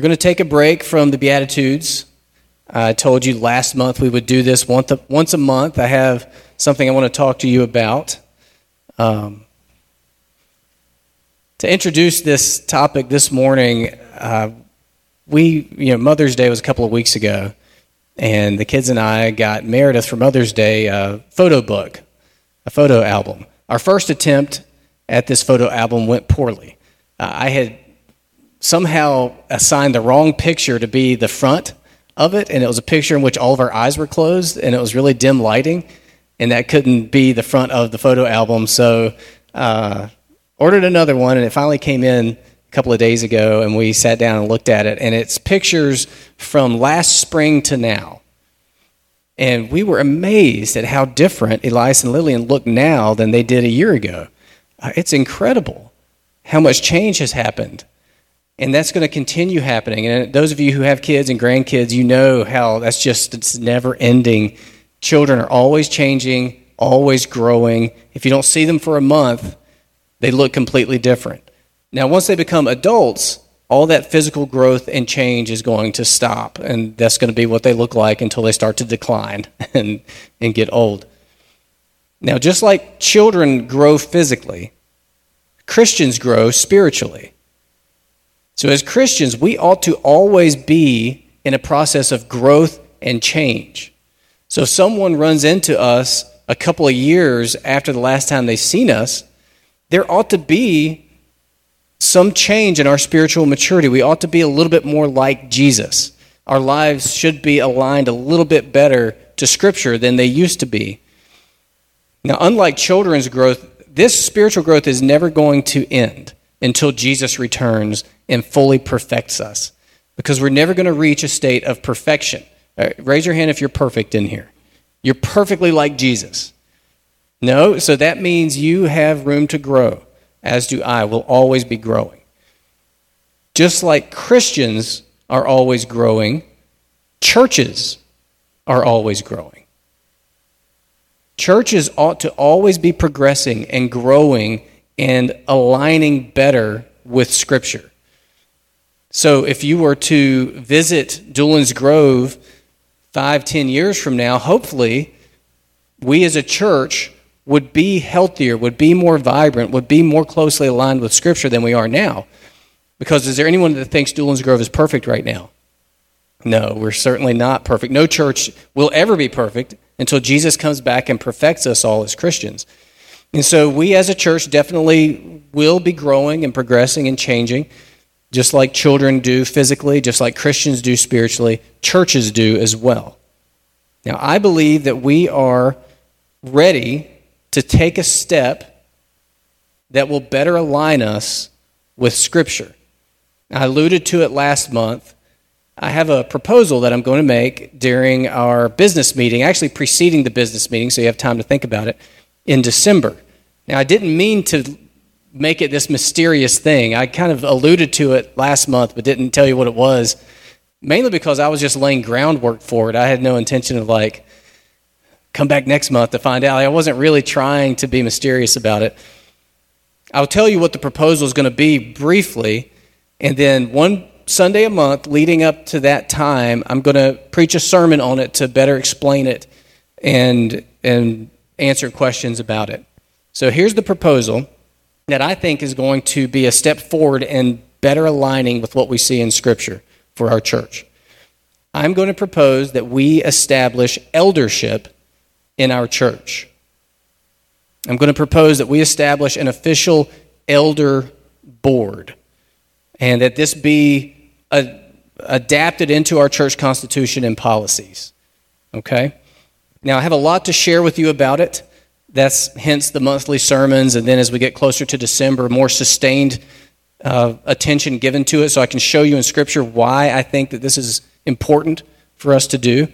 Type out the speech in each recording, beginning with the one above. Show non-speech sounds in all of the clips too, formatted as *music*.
We're going to take a break from the Beatitudes. I told you last month we would do this once a, month. I have something I want to talk to you about. Um, to introduce this topic this morning, uh, we, you know, Mother's Day was a couple of weeks ago, and the kids and I got Meredith for Mother's Day a photo book, a photo album. Our first attempt at this photo album went poorly. Uh, I had somehow assigned the wrong picture to be the front of it, and it was a picture in which all of our eyes were closed, and it was really dim lighting, and that couldn't be the front of the photo album. So, uh, ordered another one, and it finally came in a couple of days ago, and we sat down and looked at it, and it's pictures from last spring to now. And we were amazed at how different Elias and Lillian look now than they did a year ago. Uh, it's incredible how much change has happened. And that's going to continue happening. And those of you who have kids and grandkids, you know how that's just it's never ending. Children are always changing, always growing. If you don't see them for a month, they look completely different. Now, once they become adults, all that physical growth and change is going to stop. And that's going to be what they look like until they start to decline *laughs* and, and get old. Now, just like children grow physically, Christians grow spiritually. So, as Christians, we ought to always be in a process of growth and change. So, if someone runs into us a couple of years after the last time they've seen us, there ought to be some change in our spiritual maturity. We ought to be a little bit more like Jesus. Our lives should be aligned a little bit better to Scripture than they used to be. Now, unlike children's growth, this spiritual growth is never going to end until Jesus returns and fully perfects us. Because we're never going to reach a state of perfection. Right, raise your hand if you're perfect in here. You're perfectly like Jesus. No, so that means you have room to grow, as do I. We'll always be growing. Just like Christians are always growing, churches are always growing. Churches ought to always be progressing and growing and aligning better with Scripture. So if you were to visit Doolin's Grove five, ten years from now, hopefully we as a church would be healthier, would be more vibrant, would be more closely aligned with Scripture than we are now. Because is there anyone that thinks Doolin's Grove is perfect right now? No, we're certainly not perfect. No church will ever be perfect until Jesus comes back and perfects us all as Christians. And so we as a church definitely will be growing and progressing and changing, just like children do physically, just like Christians do spiritually, churches do as well. Now, I believe that we are ready to take a step that will better align us with Scripture. I alluded to it last month I have a proposal that I'm going to make during our business meeting, actually preceding the business meeting, so you have time to think about it, in December. Now, I didn't mean to make it this mysterious thing. I kind of alluded to it last month, but didn't tell you what it was, mainly because I was just laying groundwork for it. I had no intention of, like, come back next month to find out. I wasn't really trying to be mysterious about it. I'll tell you what the proposal is going to be briefly, and then one Sunday a month leading up to that time, I'm going to preach a sermon on it to better explain it and, and answer questions about it. So here's the proposal that I think is going to be a step forward in better aligning with what we see in Scripture for our church. I'm going to propose that we establish eldership in our church. I'm going to propose that we establish an official elder board and that this be adapted into our church constitution and policies. Okay? Now, I have a lot to share with you about it. That's hence the monthly sermons, and then as we get closer to December, more sustained uh, attention given to it so I can show you in Scripture why I think that this is important for us to do.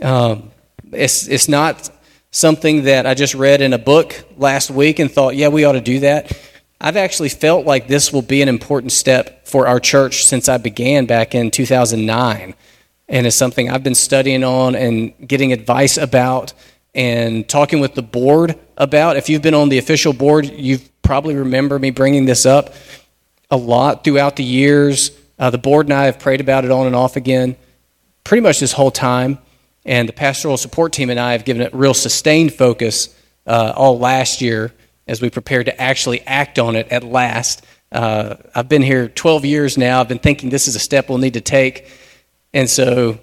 Um, it's, it's not something that I just read in a book last week and thought, yeah, we ought to do that. I've actually felt like this will be an important step for our church since I began back in 2009. And it's something I've been studying on and getting advice about and talking with the board about. If you've been on the official board, you probably remember me bringing this up a lot throughout the years Uh, the board and I have prayed about it on and off again pretty much this whole time. And the pastoral support team and I have given it real sustained focus uh, all last year as we prepared to actually act on it at last. Uh, I've been here 12 years now. I've been thinking this is a step we'll need to take. And so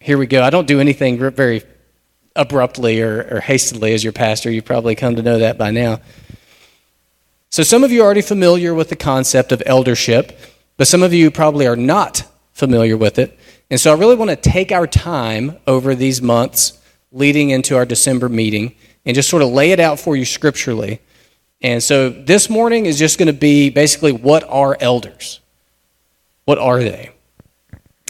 here we go. I don't do anything very abruptly or, or hastily as your pastor. You've probably come to know that by now. So some of you are already familiar with the concept of eldership, but some of you probably are not familiar with it. And so I really want to take our time over these months leading into our December meeting and just sort of lay it out for you scripturally. And so this morning is just going to be basically what are elders? What are they?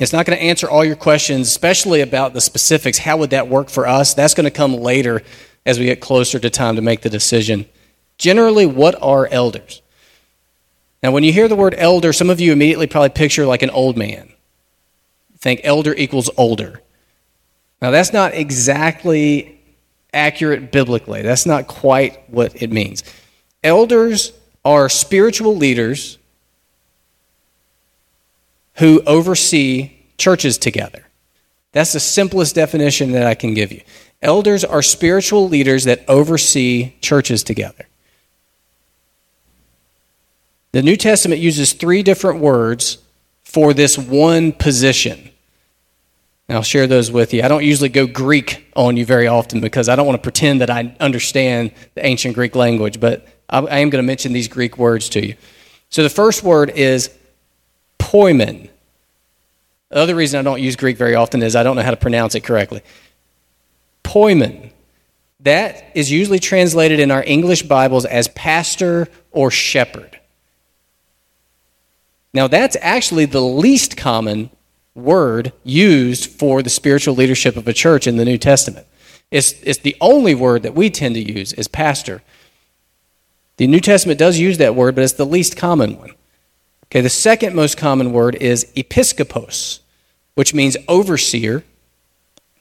It's not going to answer all your questions, especially about the specifics. How would that work for us? That's going to come later as we get closer to time to make the decision. Generally, what are elders? Now, when you hear the word elder, some of you immediately probably picture like an old man. Think elder equals older. Now, that's not exactly accurate biblically. That's not quite what it means. Elders are spiritual leaders who oversee churches together. That's the simplest definition that I can give you. Elders are spiritual leaders that oversee churches together. The New Testament uses three different words for this one position. And I'll share those with you. I don't usually go Greek on you very often because I don't want to pretend that I understand the ancient Greek language, but I am going to mention these Greek words to you. So the first word is poimen. The other reason I don't use Greek very often is I don't know how to pronounce it correctly. Poimen. That is usually translated in our English Bibles as pastor or shepherd. Now, that's actually the least common word used for the spiritual leadership of a church in the New Testament. It's, it's the only word that we tend to use is pastor. The New Testament does use that word, but it's the least common one. Okay, the second most common word is episkopos, which means overseer.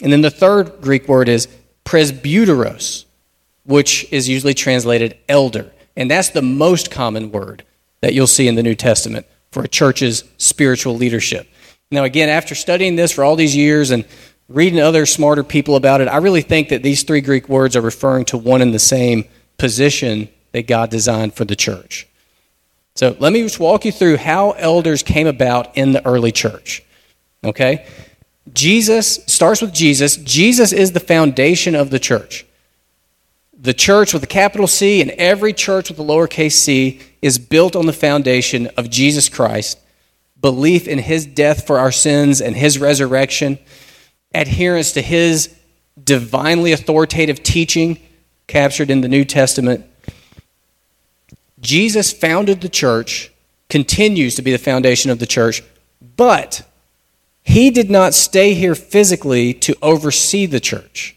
And then the third Greek word is presbyteros, which is usually translated elder. And that's the most common word that you'll see in the New Testament for a church's spiritual leadership. Now, again, after studying this for all these years and reading other smarter people about it, I really think that these three Greek words are referring to one and the same position that God designed for the church. So let me just walk you through how elders came about in the early church. Okay? Jesus starts with Jesus. Jesus is the foundation of the church. The church with a capital C and every church with a lowercase c is built on the foundation of Jesus Christ, belief in his death for our sins and his resurrection, adherence to his divinely authoritative teaching captured in the New Testament. Jesus founded the church, continues to be the foundation of the church, but he did not stay here physically to oversee the church.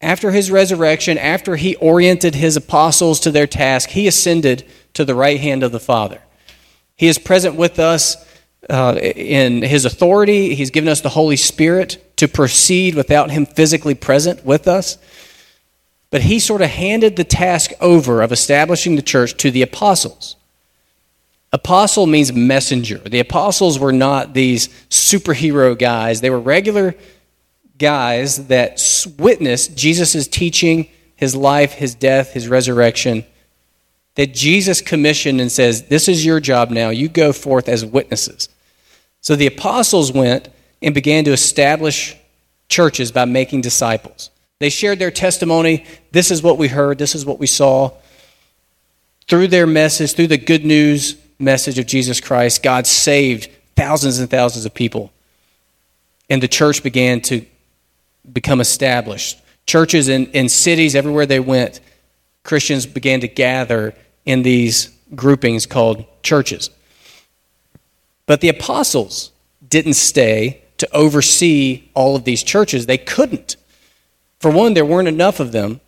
After his resurrection, after he oriented his apostles to their task, he ascended to the right hand of the Father. He is present with us uh, in his authority. He's given us the Holy Spirit to proceed without him physically present with us. But he sort of handed the task over of establishing the church to the apostles. Apostle means messenger. The apostles were not these superhero guys, they were regular guys that witnessed Jesus' teaching, his life, his death, his resurrection that Jesus commissioned and says, This is your job now. You go forth as witnesses. So the apostles went and began to establish churches by making disciples. They shared their testimony. This is what we heard, this is what we saw. Through their message, through the good news message of Jesus Christ, God saved thousands and thousands of people. And the church began to become established. Churches in, in cities, everywhere they went, Christians began to gather in these groupings called churches. But the apostles didn't stay to oversee all of these churches. They couldn't. For one, there weren't enough of them.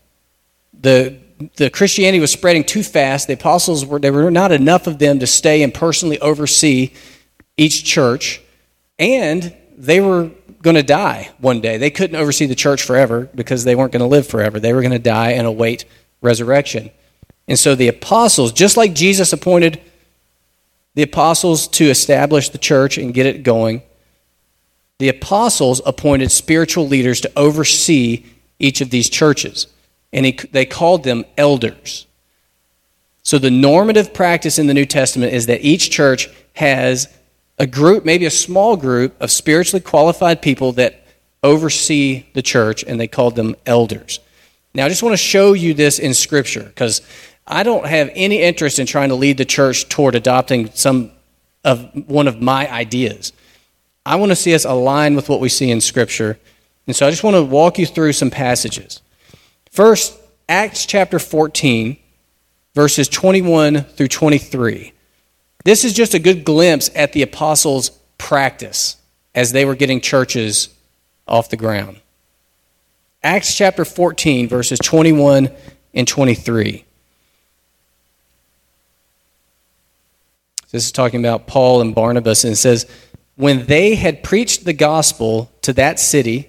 The, the Christianity was spreading too fast. The apostles were there were not enough of them to stay and personally oversee each church. And they were going to die one day. They couldn't oversee the church forever because they weren't going to live forever. They were going to die and await resurrection. And so the apostles, just like Jesus appointed the apostles to establish the church and get it going. The apostles appointed spiritual leaders to oversee each of these churches, and he, they called them elders. So, the normative practice in the New Testament is that each church has a group, maybe a small group, of spiritually qualified people that oversee the church, and they called them elders. Now, I just want to show you this in Scripture because I don't have any interest in trying to lead the church toward adopting some of one of my ideas. I want to see us align with what we see in Scripture. And so I just want to walk you through some passages. First, Acts chapter 14, verses 21 through 23. This is just a good glimpse at the apostles' practice as they were getting churches off the ground. Acts chapter 14, verses 21 and 23. This is talking about Paul and Barnabas, and it says, When they had preached the gospel to that city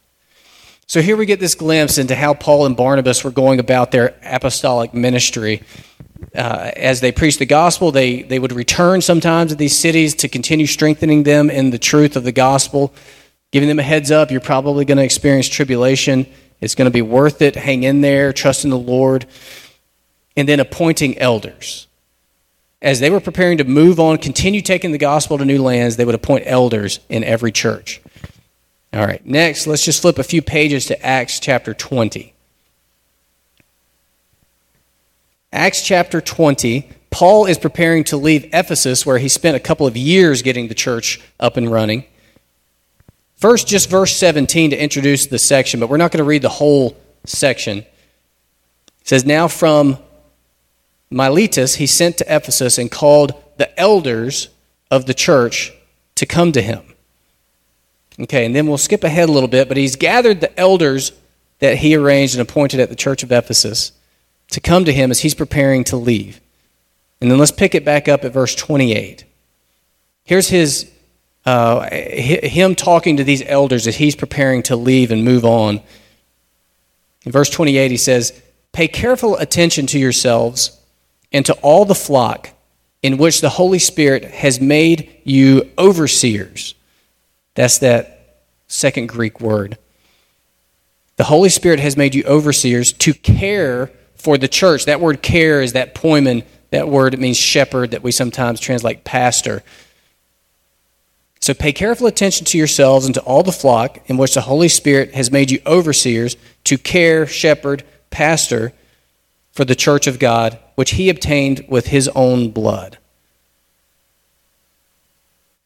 So here we get this glimpse into how Paul and Barnabas were going about their apostolic ministry. Uh, as they preached the gospel, they, they would return sometimes to these cities to continue strengthening them in the truth of the gospel, giving them a heads up you're probably going to experience tribulation. It's going to be worth it. Hang in there, trust in the Lord. And then appointing elders as they were preparing to move on, continue taking the gospel to new lands, they would appoint elders in every church. All right, next, let's just flip a few pages to Acts chapter 20. Acts chapter 20, Paul is preparing to leave Ephesus, where he spent a couple of years getting the church up and running. First, just verse 17 to introduce the section, but we're not going to read the whole section. It says, Now from Miletus he sent to Ephesus and called the elders of the church to come to him. Okay, and then we'll skip ahead a little bit, but he's gathered the elders that he arranged and appointed at the church of Ephesus to come to him as he's preparing to leave. And then let's pick it back up at verse 28. Here's his uh, him talking to these elders as he's preparing to leave and move on. In verse 28, he says, Pay careful attention to yourselves and to all the flock in which the Holy Spirit has made you overseers. That's that second Greek word. The Holy Spirit has made you overseers to care for the church. That word care is that poimen, that word, it means shepherd that we sometimes translate pastor. So pay careful attention to yourselves and to all the flock in which the Holy Spirit has made you overseers to care, shepherd, pastor for the church of God, which he obtained with his own blood.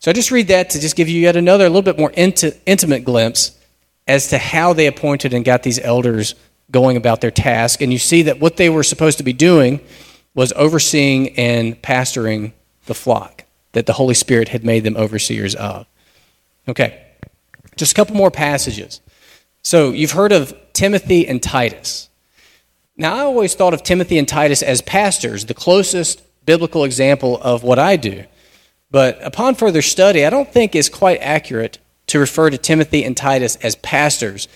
So I just read that to just give you yet another, a little bit more intimate glimpse as to how they appointed and got these elders going about their task. And you see that what they were supposed to be doing was overseeing and pastoring the flock that the Holy Spirit had made them overseers of. Okay, just a couple more passages. So you've heard of Timothy and Titus. Now, I always thought of Timothy and Titus as pastors, the closest biblical example of what I do. But upon further study, I don't think it's quite accurate to refer to Timothy and Titus as pastors.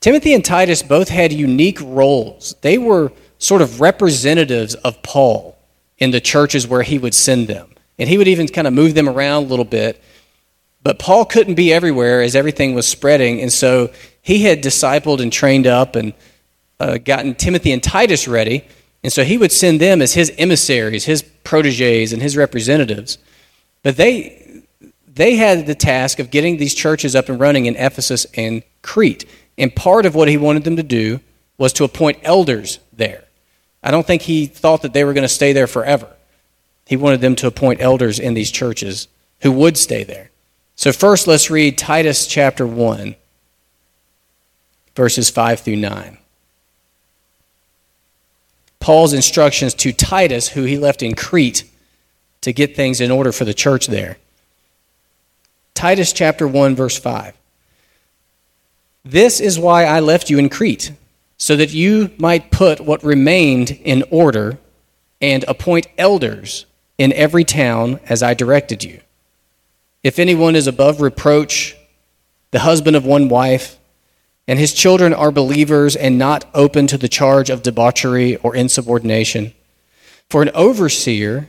Timothy and Titus both had unique roles. They were sort of representatives of Paul in the churches where he would send them. And he would even kind of move them around a little bit. But Paul couldn't be everywhere as everything was spreading. And so he had discipled and trained up and uh, gotten Timothy and Titus ready, and so he would send them as his emissaries, his proteges, and his representatives. But they, they had the task of getting these churches up and running in Ephesus and Crete. And part of what he wanted them to do was to appoint elders there. I don't think he thought that they were going to stay there forever. He wanted them to appoint elders in these churches who would stay there. So, first, let's read Titus chapter 1, verses 5 through 9. Paul's instructions to Titus, who he left in Crete to get things in order for the church there. Titus chapter 1, verse 5. This is why I left you in Crete, so that you might put what remained in order and appoint elders in every town as I directed you. If anyone is above reproach, the husband of one wife, and his children are believers and not open to the charge of debauchery or insubordination, for an overseer,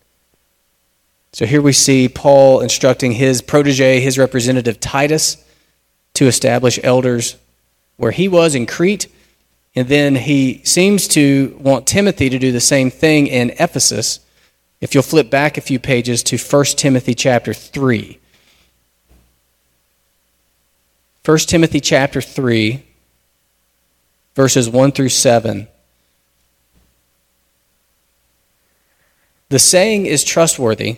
So here we see Paul instructing his protege, his representative Titus, to establish elders where he was in Crete. And then he seems to want Timothy to do the same thing in Ephesus. If you'll flip back a few pages to 1 Timothy chapter 3. 1 Timothy chapter 3, verses 1 through 7. The saying is trustworthy.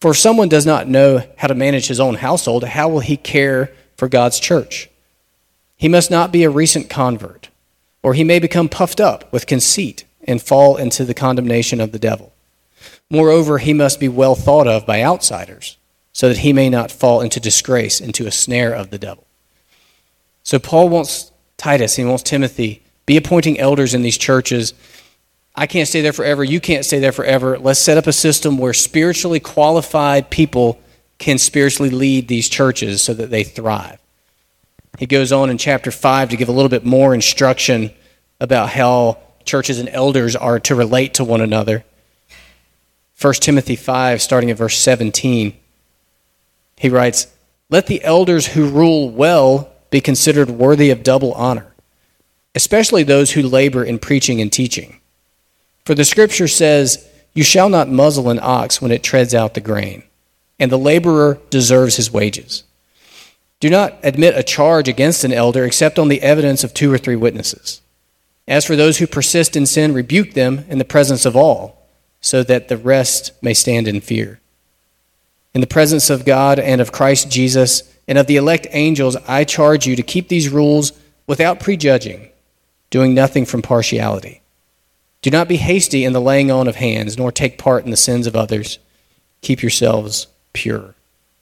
For someone does not know how to manage his own household, how will he care for God's church? He must not be a recent convert, or he may become puffed up with conceit and fall into the condemnation of the devil. Moreover, he must be well thought of by outsiders, so that he may not fall into disgrace, into a snare of the devil. So Paul wants Titus, he wants Timothy, be appointing elders in these churches. I can't stay there forever. You can't stay there forever. Let's set up a system where spiritually qualified people can spiritually lead these churches so that they thrive. He goes on in chapter 5 to give a little bit more instruction about how churches and elders are to relate to one another. 1 Timothy 5, starting at verse 17, he writes, Let the elders who rule well be considered worthy of double honor, especially those who labor in preaching and teaching. For the scripture says, You shall not muzzle an ox when it treads out the grain, and the laborer deserves his wages. Do not admit a charge against an elder except on the evidence of two or three witnesses. As for those who persist in sin, rebuke them in the presence of all, so that the rest may stand in fear. In the presence of God and of Christ Jesus, and of the elect angels, I charge you to keep these rules without prejudging, doing nothing from partiality. Do not be hasty in the laying on of hands, nor take part in the sins of others. Keep yourselves pure.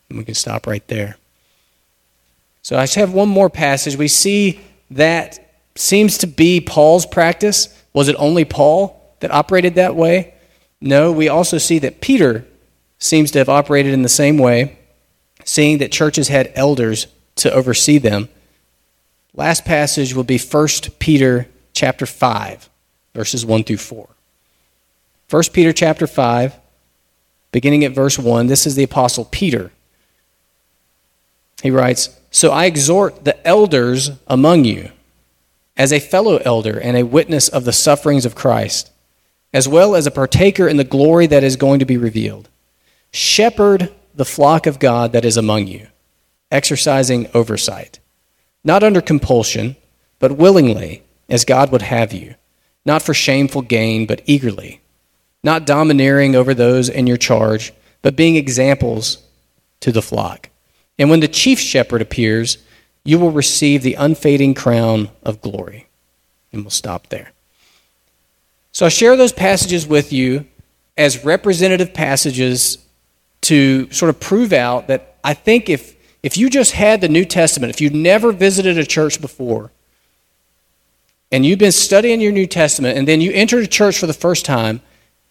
And we can stop right there. So I just have one more passage. We see that seems to be Paul's practice. Was it only Paul that operated that way? No, we also see that Peter seems to have operated in the same way seeing that churches had elders to oversee them. Last passage will be 1 Peter chapter 5, verses 1 through 4. 1 Peter chapter 5, beginning at verse 1, this is the apostle Peter. He writes, "So I exhort the elders among you, as a fellow elder and a witness of the sufferings of Christ, as well as a partaker in the glory that is going to be revealed. Shepherd the flock of God that is among you, exercising oversight, not under compulsion, but willingly, as God would have you, not for shameful gain, but eagerly, not domineering over those in your charge, but being examples to the flock. And when the chief shepherd appears, you will receive the unfading crown of glory. And we'll stop there. So I share those passages with you as representative passages to sort of prove out that I think if, if you just had the New Testament, if you'd never visited a church before, and you've been studying your New Testament, and then you enter a church for the first time,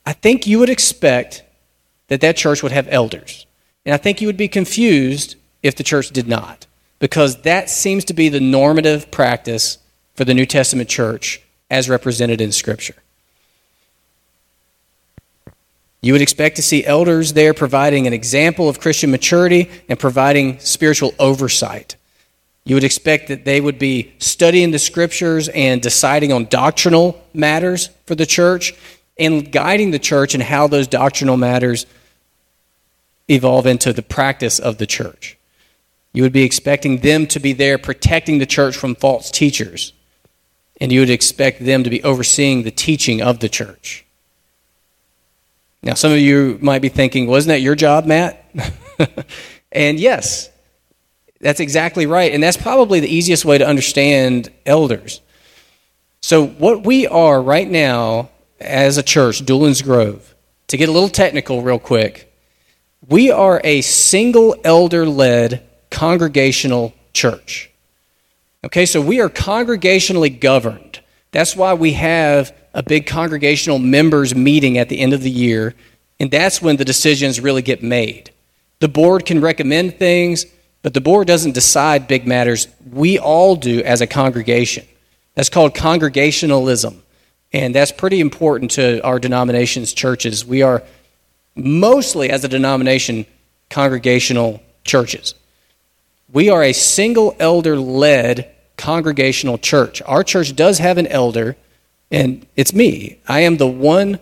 I think you would expect that that church would have elders. And I think you would be confused if the church did not, because that seems to be the normative practice for the New Testament church as represented in Scripture. You would expect to see elders there providing an example of Christian maturity and providing spiritual oversight. You would expect that they would be studying the scriptures and deciding on doctrinal matters for the church and guiding the church in how those doctrinal matters evolve into the practice of the church. You would be expecting them to be there protecting the church from false teachers. And you would expect them to be overseeing the teaching of the church. Now, some of you might be thinking, wasn't that your job, Matt? *laughs* and yes, that's exactly right. And that's probably the easiest way to understand elders. So, what we are right now as a church, Doolin's Grove, to get a little technical real quick, we are a single elder led congregational church. Okay, so we are congregationally governed. That's why we have a big congregational members meeting at the end of the year, and that's when the decisions really get made. The board can recommend things, but the board doesn't decide big matters. We all do as a congregation. That's called congregationalism. And that's pretty important to our denomination's churches. We are mostly, as a denomination, congregational churches. We are a single elder led congregational church. Our church does have an elder, and it's me. I am the one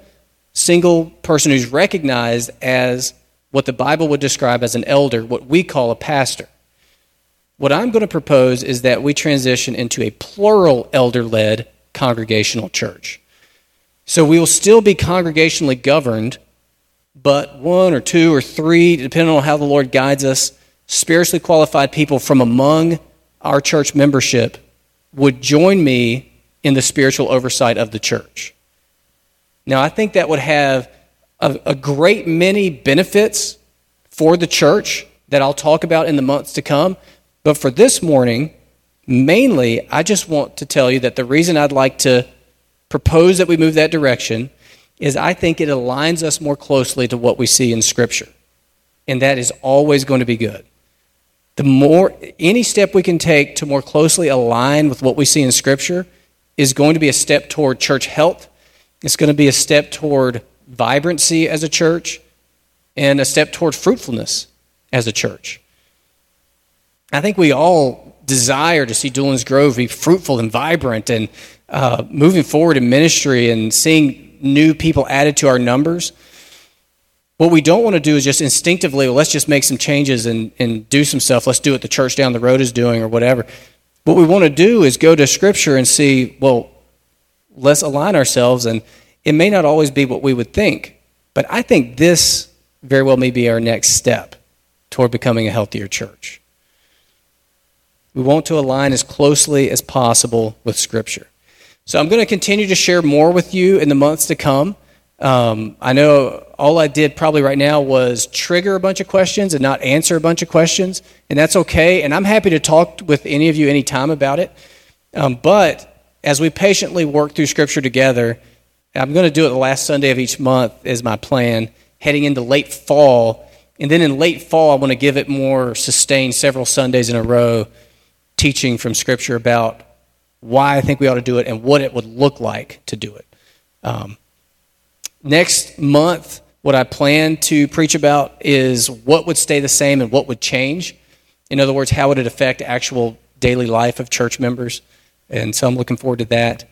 single person who's recognized as what the Bible would describe as an elder, what we call a pastor. What I'm going to propose is that we transition into a plural elder led congregational church. So we will still be congregationally governed, but one or two or three, depending on how the Lord guides us, spiritually qualified people from among our church membership would join me in the spiritual oversight of the church. Now, I think that would have a, a great many benefits for the church that I'll talk about in the months to come. But for this morning, mainly, I just want to tell you that the reason I'd like to propose that we move that direction is I think it aligns us more closely to what we see in Scripture. And that is always going to be good. The more, any step we can take to more closely align with what we see in Scripture is going to be a step toward church health. It's going to be a step toward vibrancy as a church and a step toward fruitfulness as a church. I think we all desire to see Doolin's Grove be fruitful and vibrant and uh, moving forward in ministry and seeing new people added to our numbers. What we don't want to do is just instinctively, well, let's just make some changes and, and do some stuff. Let's do what the church down the road is doing or whatever. What we want to do is go to Scripture and see, well, let's align ourselves. And it may not always be what we would think, but I think this very well may be our next step toward becoming a healthier church. We want to align as closely as possible with Scripture. So I'm going to continue to share more with you in the months to come. Um, I know all I did probably right now was trigger a bunch of questions and not answer a bunch of questions, and that's okay. And I'm happy to talk with any of you anytime about it. Um, but as we patiently work through Scripture together, I'm going to do it the last Sunday of each month is my plan, heading into late fall. And then in late fall, I want to give it more sustained several Sundays in a row, teaching from Scripture about why I think we ought to do it and what it would look like to do it. Um, next month, what I plan to preach about is what would stay the same and what would change. In other words, how would it affect actual daily life of church members? And so I'm looking forward to that.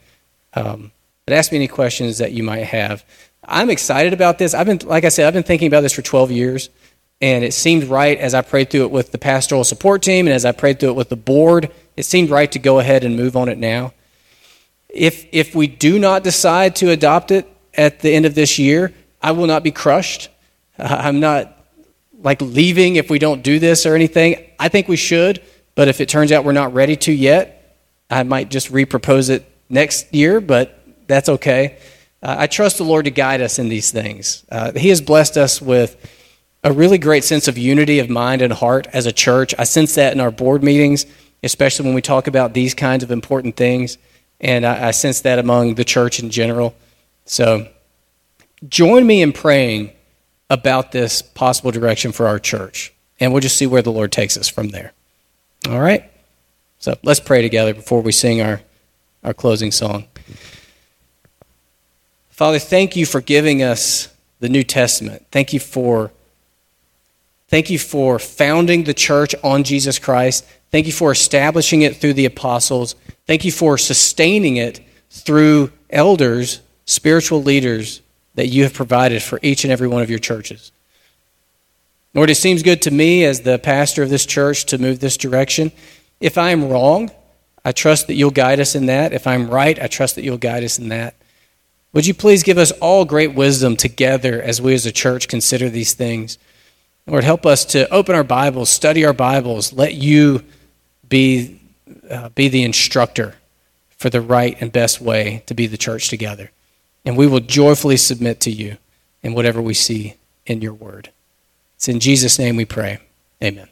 Um, but ask me any questions that you might have. I'm excited about this. I've been, like I said, I've been thinking about this for 12 years, and it seemed right as I prayed through it with the pastoral support team and as I prayed through it with the board. It seemed right to go ahead and move on it now. If if we do not decide to adopt it at the end of this year, I will not be crushed. I'm not like leaving if we don't do this or anything. I think we should But if it turns out we're not ready to yet, I might just repropose it next year, but that's okay. Uh, I trust the Lord to guide us in these things. Uh, he has blessed us with a really great sense of unity of mind and heart as a church. I sense that in our board meetings, especially when we talk about these kinds of important things. And I, I sense that among the church in general. So join me in praying about this possible direction for our church. And we'll just see where the Lord takes us from there. All right? So let's pray together before we sing our, our closing song. Father, thank you for giving us the New Testament. Thank you for thank you for founding the church on Jesus Christ. Thank you for establishing it through the apostles. Thank you for sustaining it through elders, spiritual leaders that you have provided for each and every one of your churches. Lord, it seems good to me as the pastor of this church to move this direction. If I am wrong, I trust that you'll guide us in that. If I'm right, I trust that you'll guide us in that. Would you please give us all great wisdom together as we as a church consider these things? Lord, help us to open our Bibles, study our Bibles, let you be, uh, be the instructor for the right and best way to be the church together. And we will joyfully submit to you in whatever we see in your word. It's in Jesus' name we pray. Amen.